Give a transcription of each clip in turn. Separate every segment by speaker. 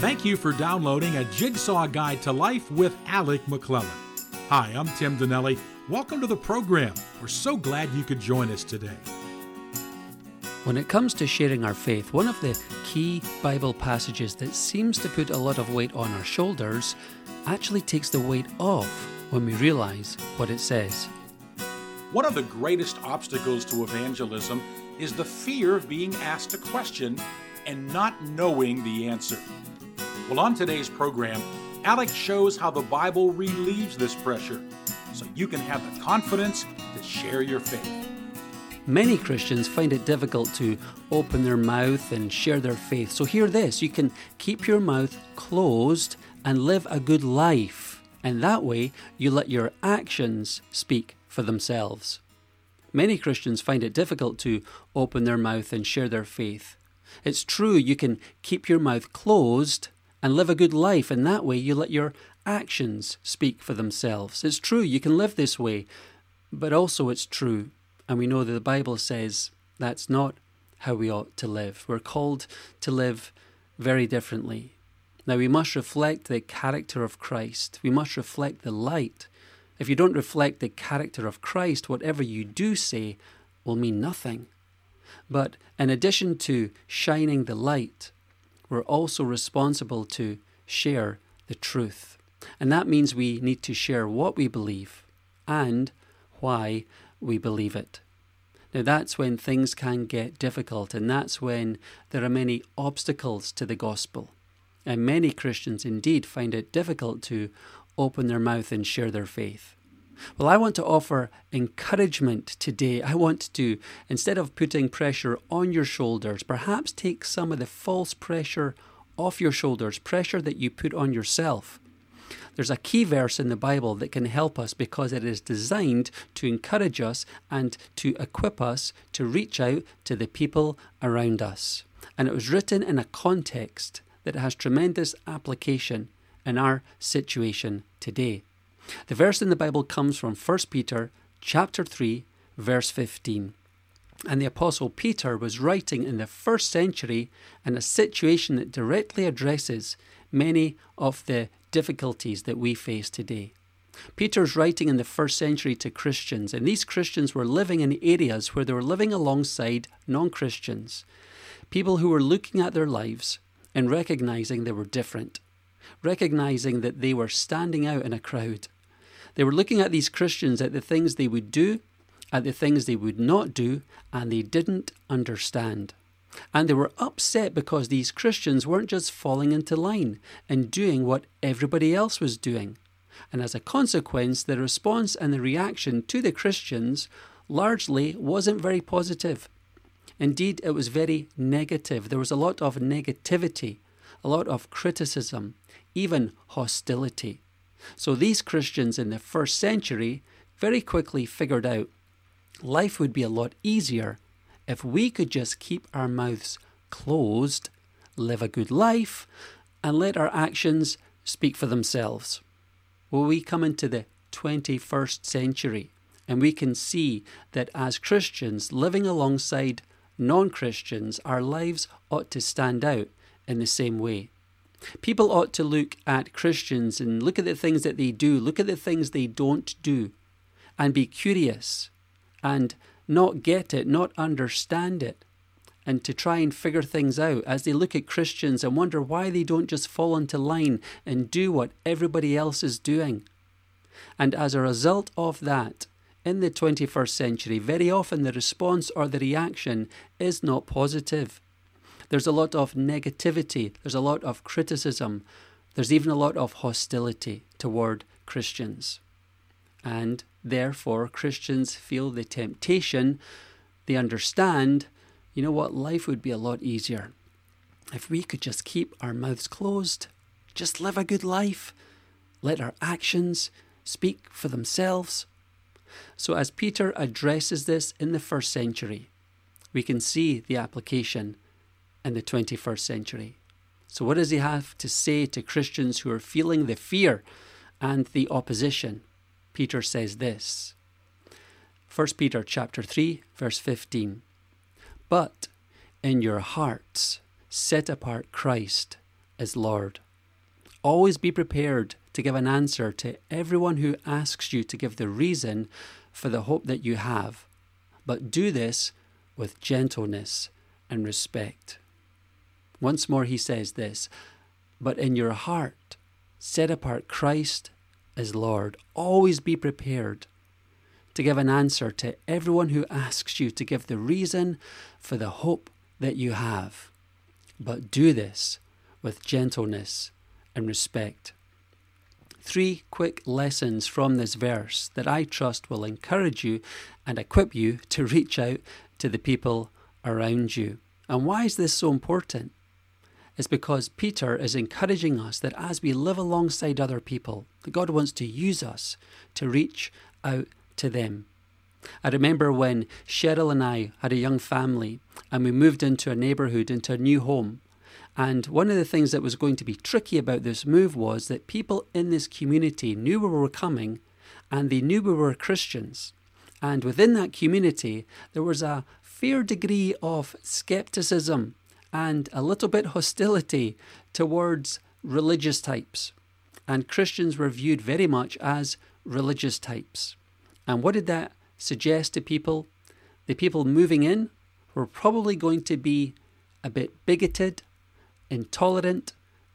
Speaker 1: Thank you for downloading a Jigsaw Guide to Life with Alec McLellan. Hi, I'm Tim Donnelly. Welcome to the program. We're so glad you could join us today.
Speaker 2: When it comes to sharing our faith, one of the key Bible passages that seems to put a lot of weight on our shoulders actually takes the weight off when we realize what it says.
Speaker 1: One of the greatest obstacles to evangelism is the fear of being asked a question and not knowing the answer. Well, on today's program, Alex shows how the Bible relieves this pressure so you can have the confidence to share your faith.
Speaker 2: Many Christians find it difficult to open their mouth and share their faith. So, hear this you can keep your mouth closed and live a good life, and that way you let your actions speak for themselves. Many Christians find it difficult to open their mouth and share their faith. It's true you can keep your mouth closed and live a good life, and that way you let your actions speak for themselves. It's true you can live this way, but also it's true, and we know that the Bible says that's not how we ought to live. We're called to live very differently. Now, we must reflect the character of Christ. We must reflect the light. If you don't reflect the character of Christ, whatever you do say will mean nothing. But in addition to shining the light, we're also responsible to share the truth. And that means we need to share what we believe and why we believe it. Now, that's when things can get difficult, and that's when there are many obstacles to the gospel. And many Christians indeed find it difficult to open their mouth and share their faith. Well, I want to offer encouragement today. I want to, instead of putting pressure on your shoulders, perhaps take some of the false pressure off your shoulders, pressure that you put on yourself. There's a key verse in the Bible that can help us because it is designed to encourage us and to equip us to reach out to the people around us. And it was written in a context that has tremendous application in our situation today. The verse in the Bible comes from 1 Peter chapter 3 verse 15. And the apostle Peter was writing in the first century in a situation that directly addresses many of the difficulties that we face today. Peter's writing in the first century to Christians, and these Christians were living in areas where they were living alongside non Christians, people who were looking at their lives and recognizing they were different, recognizing that they were standing out in a crowd. They were looking at these Christians at the things they would do, at the things they would not do, and they didn't understand. And they were upset because these Christians weren't just falling into line and doing what everybody else was doing. And as a consequence, the response and the reaction to the Christians largely wasn't very positive. Indeed, it was very negative. There was a lot of negativity, a lot of criticism, even hostility. So these Christians in the first century very quickly figured out life would be a lot easier if we could just keep our mouths closed, live a good life, and let our actions speak for themselves. Well, we come into the 21st century and we can see that as Christians living alongside non Christians, our lives ought to stand out in the same way. People ought to look at Christians and look at the things that they do, look at the things they don't do, and be curious and not get it, not understand it, and to try and figure things out as they look at Christians and wonder why they don't just fall into line and do what everybody else is doing. And as a result of that, in the 21st century, very often the response or the reaction is not positive. There's a lot of negativity, there's a lot of criticism, there's even a lot of hostility toward Christians. And therefore, Christians feel the temptation, they understand, you know what, life would be a lot easier if we could just keep our mouths closed, just live a good life, let our actions speak for themselves. So, as Peter addresses this in the first century, we can see the application in the 21st century. So, what does he have to say to Christians who are feeling the fear and the opposition? Peter says this 1 Peter chapter 3 verse 15 But in your hearts set apart Christ as Lord. Always be prepared to give an answer to everyone who asks you to give the reason for the hope that you have, but do this with gentleness and respect. Once more, he says this But in your heart, set apart Christ as Lord. Always be prepared to give an answer to everyone who asks you to give the reason for the hope that you have. But do this with gentleness and respect. Three quick lessons from this verse that I trust will encourage you and equip you to reach out to the people around you. And why is this so important? It's because Peter is encouraging us that as we live alongside other people, that God wants to use us to reach out to them. I remember when Cheryl and I had a young family and we moved into a neighbourhood, into a new home. And one of the things that was going to be tricky about this move was that people in this community knew we were coming and they knew we were Christians. And within that community, there was a fair degree of skepticism and a little bit hostility towards religious types. And Christians were viewed very much as religious types. And what did that suggest to people? The people moving in were probably going to be a bit bigoted, intolerant,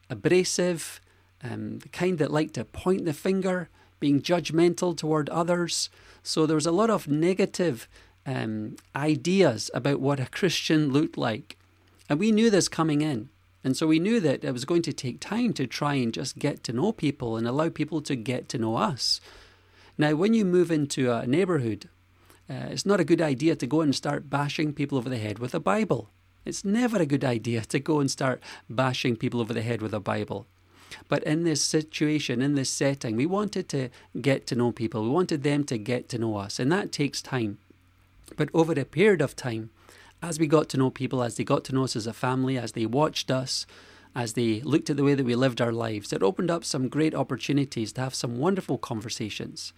Speaker 2: abrasive, um, the kind that like to point the finger, being judgmental toward others. So there was a lot of negative um, ideas about what a Christian looked like. And we knew this coming in. And so we knew that it was going to take time to try and just get to know people and allow people to get to know us. Now, when you move into a neighborhood, uh, it's not a good idea to go and start bashing people over the head with a Bible. It's never a good idea to go and start bashing people over the head with a Bible. But in this situation, in this setting, we wanted to get to know people. We wanted them to get to know us. And that takes time. But over a period of time, as we got to know people, as they got to know us as a family, as they watched us, as they looked at the way that we lived our lives, it opened up some great opportunities to have some wonderful conversations.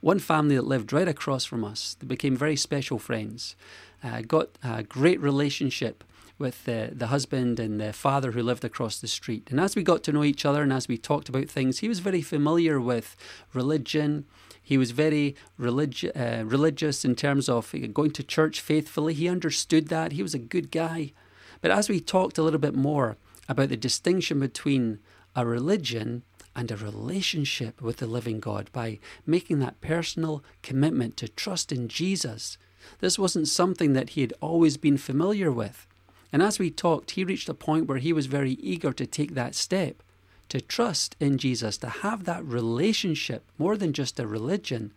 Speaker 2: One family that lived right across from us, they became very special friends, uh, got a great relationship with the, the husband and the father who lived across the street. And as we got to know each other and as we talked about things, he was very familiar with religion. He was very uh, religious in terms of going to church faithfully. He understood that. He was a good guy. But as we talked a little bit more about the distinction between a religion and a relationship with the living God by making that personal commitment to trust in Jesus, this wasn't something that he had always been familiar with. And as we talked, he reached a point where he was very eager to take that step, to trust in Jesus, to have that relationship more than just a religion.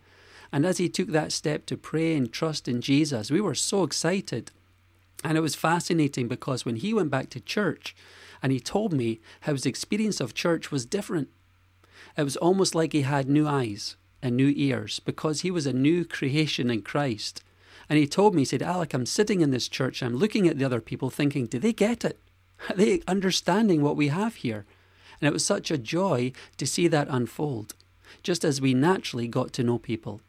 Speaker 2: And as he took that step to pray and trust in Jesus, we were so excited. And it was fascinating because when he went back to church and he told me how his experience of church was different, it was almost like he had new eyes and new ears because he was a new creation in Christ. And he told me, he said, Alec, I'm sitting in this church, I'm looking at the other people thinking, do they get it? Are they understanding what we have here? And it was such a joy to see that unfold, just as we naturally got to know people,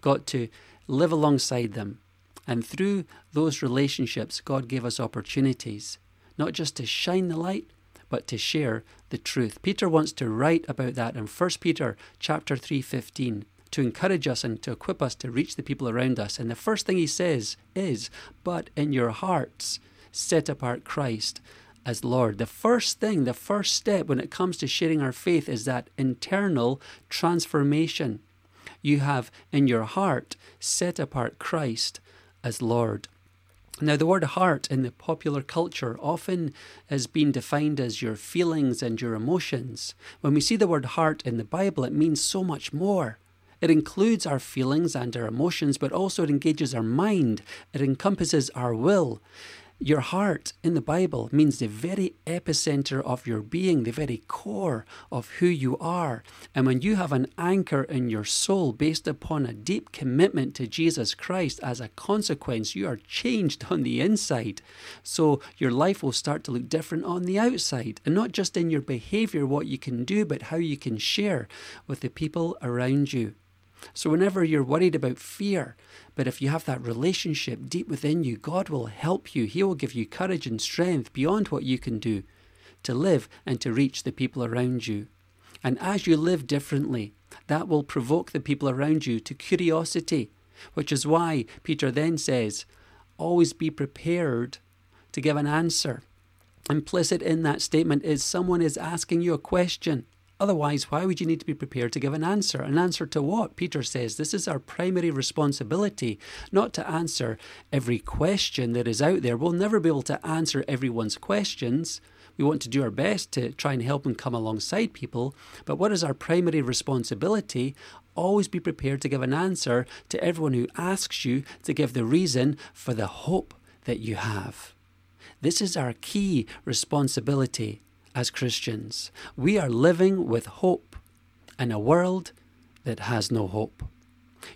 Speaker 2: got to live alongside them. And through those relationships, God gave us opportunities, not just to shine the light, but to share the truth. Peter wants to write about that in 1 Peter chapter 3:15 to encourage us and to equip us to reach the people around us. And the first thing he says is, But in your hearts, set apart Christ as Lord. The first thing, the first step when it comes to sharing our faith is that internal transformation. You have in your heart set apart Christ as Lord. Now, the word heart in the popular culture often has been defined as your feelings and your emotions. When we see the word heart in the Bible, it means so much more. It includes our feelings and our emotions, but also it engages our mind. It encompasses our will. Your heart in the Bible means the very epicenter of your being, the very core of who you are. And when you have an anchor in your soul based upon a deep commitment to Jesus Christ, as a consequence, you are changed on the inside. So your life will start to look different on the outside. And not just in your behavior, what you can do, but how you can share with the people around you. So, whenever you're worried about fear, but if you have that relationship deep within you, God will help you. He will give you courage and strength beyond what you can do to live and to reach the people around you. And as you live differently, that will provoke the people around you to curiosity, which is why Peter then says, always be prepared to give an answer. Implicit in that statement is someone is asking you a question. Otherwise, why would you need to be prepared to give an answer? An answer to what? Peter says this is our primary responsibility, not to answer every question that is out there. We'll never be able to answer everyone's questions. We want to do our best to try and help and come alongside people. But what is our primary responsibility? Always be prepared to give an answer to everyone who asks you to give the reason for the hope that you have. This is our key responsibility as Christians. We are living with hope in a world that has no hope.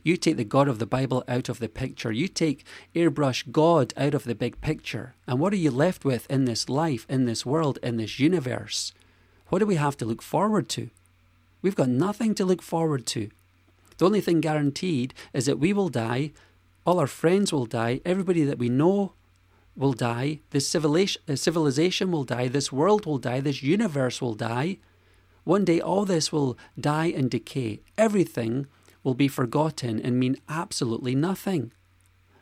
Speaker 2: You take the God of the Bible out of the picture. You take airbrush God out of the big picture. And what are you left with in this life, in this world, in this universe? What do we have to look forward to? We've got nothing to look forward to. The only thing guaranteed is that we will die, all our friends will die, everybody that we know will die, this uh, civilization will die, this world will die, this universe will die. One day all this will die and decay. Everything will be forgotten and mean absolutely nothing.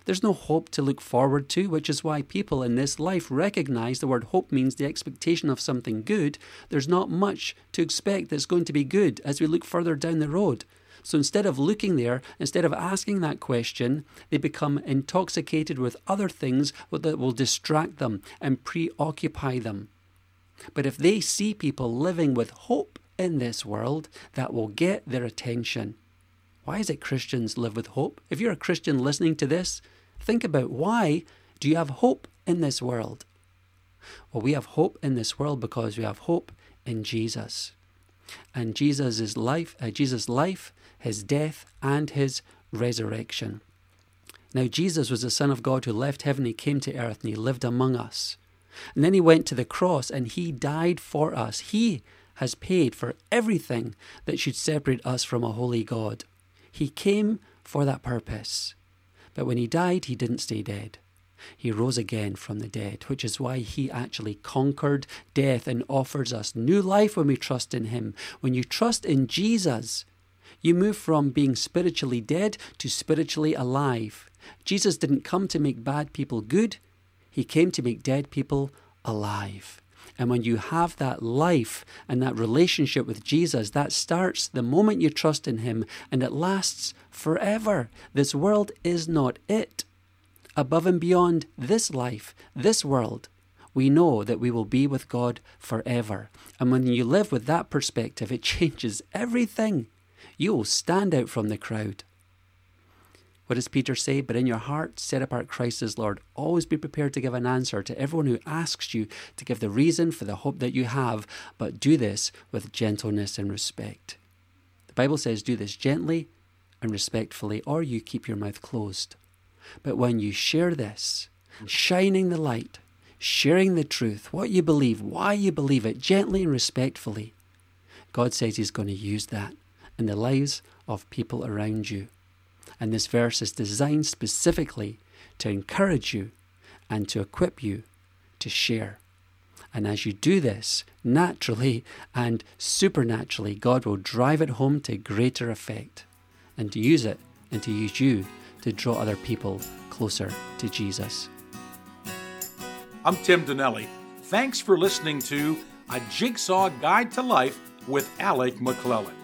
Speaker 2: There's no hope to look forward to, which is why people in this life recognize the word hope means the expectation of something good. There's not much to expect that's going to be good as we look further down the road. So instead of looking there, instead of asking that question, they become intoxicated with other things that will distract them and preoccupy them. But if they see people living with hope in this world, that will get their attention. Why is it Christians live with hope? If you're a Christian listening to this, think about why do you have hope in this world? Well, we have hope in this world because we have hope in Jesus. And Jesus' life, uh, Jesus' life his death, and his resurrection. Now, Jesus was the Son of God who left heaven, he came to earth, and he lived among us. And then he went to the cross and he died for us. He has paid for everything that should separate us from a holy God. He came for that purpose. But when he died, he didn't stay dead. He rose again from the dead, which is why he actually conquered death and offers us new life when we trust in him. When you trust in Jesus, you move from being spiritually dead to spiritually alive. Jesus didn't come to make bad people good, He came to make dead people alive. And when you have that life and that relationship with Jesus, that starts the moment you trust in Him and it lasts forever. This world is not it. Above and beyond this life, this world, we know that we will be with God forever. And when you live with that perspective, it changes everything you will stand out from the crowd. What does Peter say? But in your heart, set apart Christ as Lord. Always be prepared to give an answer to everyone who asks you to give the reason for the hope that you have, but do this with gentleness and respect. The Bible says, do this gently and respectfully, or you keep your mouth closed. But when you share this, shining the light, sharing the truth, what you believe, why you believe it, gently and respectfully, God says He's going to use that in the lives of people around you. And this verse is designed specifically to encourage you and to equip you to share. And as you do this, naturally and supernaturally, God will drive it home to greater effect and to use it and to use you to draw other people closer to Jesus.
Speaker 1: I'm Tim Donnelly. Thanks for listening to A Jigsaw Guide to Life with Alec McLellan.